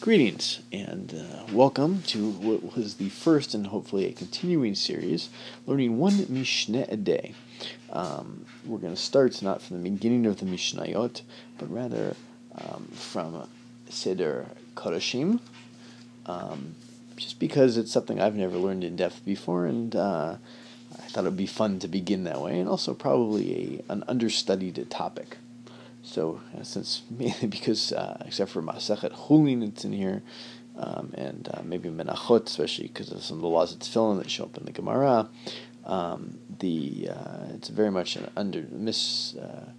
Greetings and uh, welcome to what was the first and hopefully a continuing series, learning one Mishnah a day. Um, we're going to start not from the beginning of the Mishnayot, but rather um, from Seder Kodashim, um, just because it's something I've never learned in depth before, and uh, I thought it would be fun to begin that way, and also probably a, an understudied topic. So, uh, since mainly because, uh, except for Masachet Chulin, it's in here, um, and uh, maybe Menachot, especially because of some of the laws of Tefillin that show up in the Gemara, um, the uh, it's very much an under miss uh,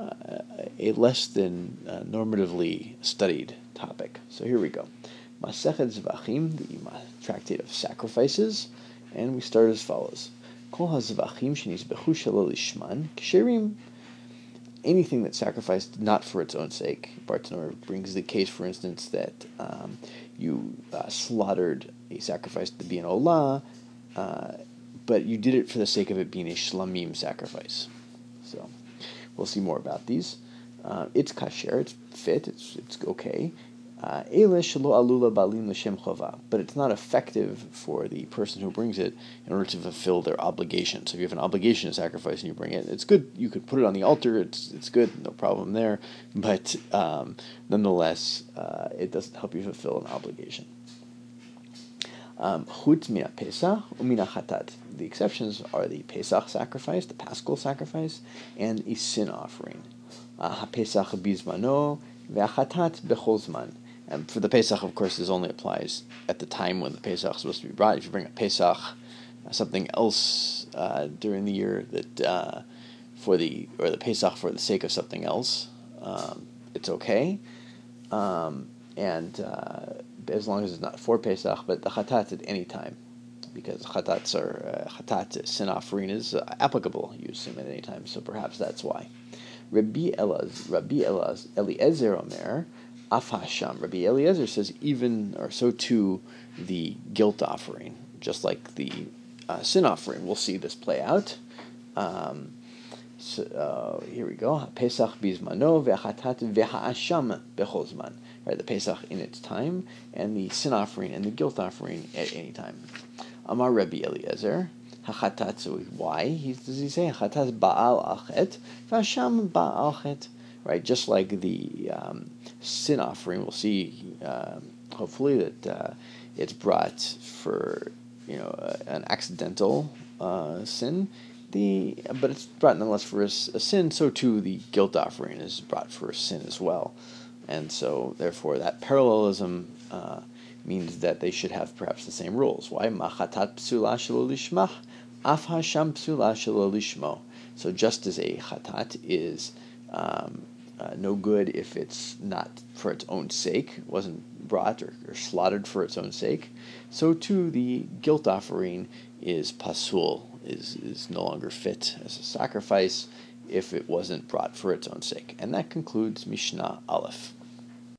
uh, a less than normatively studied topic. So here we go, Masachet Zvachim, the tractate of sacrifices, and we start as follows: Kol hazvachim shenizbechu shalol lishman ksherim anything that's sacrificed not for its own sake. Bartenura brings the case, for instance, that um, you uh, slaughtered a sacrifice to be an olah, uh, but you did it for the sake of it being a shlamim sacrifice. So we'll see more about these. Uh, it's kasher, it's fit, it's it's okay. But it's not effective for the person who brings it in order to fulfill their obligation. So if you have an obligation to sacrifice and you bring it, it's good. You could put it on the altar. It's it's good, no problem there. But um, nonetheless, uh, it doesn't help you fulfill an obligation. Um. The exceptions are the Pesach sacrifice, the Paschal sacrifice, and a sin offering. Uh, Pesach bizmano ve'achatat becholzman. And for the Pesach, of course, this only applies at the time when the Pesach is supposed to be brought. If you bring a Pesach, uh, something else uh, during the year that uh, for the or the Pesach for the sake of something else, um, it's okay. Um, and uh, as long as it's not for Pesach, but the chatat at any time, because chatats are uh, chatat sin offering is uh, applicable. Assume at any time, so perhaps that's why. Rabbi Elaz, Rabbi Elaz, Eliezer Omer, Afasham. Rabbi Eliezer says even or so too the guilt offering, just like the uh, sin offering. We'll see this play out. Um, so, uh, here we go. Pesach bizmano ve'achatat ve'ha'asham bechozman. Right, the Pesach in its time, and the sin offering and the guilt offering at any time. Amar Rabbi Eliezer. Hachatat. so Why? He, does he say hachatat ba'al achet? V'asham ba'al achet right? Just like the um, sin offering, we'll see uh, hopefully that uh, it's brought for you know uh, an accidental uh, sin. The but it's brought nonetheless for a, a, sin. So too the guilt offering is brought for a sin as well, and so therefore that parallelism uh, means that they should have perhaps the same rules. Why machatat psula af hasham psula. So just as a chatat is um, uh, no good if it's not for its own sake, wasn't brought or, or, slaughtered for its own sake. So too, the guilt offering is pasul, is, is no longer fit as a sacrifice if it wasn't brought for its own sake. And that concludes Mishnah Aleph.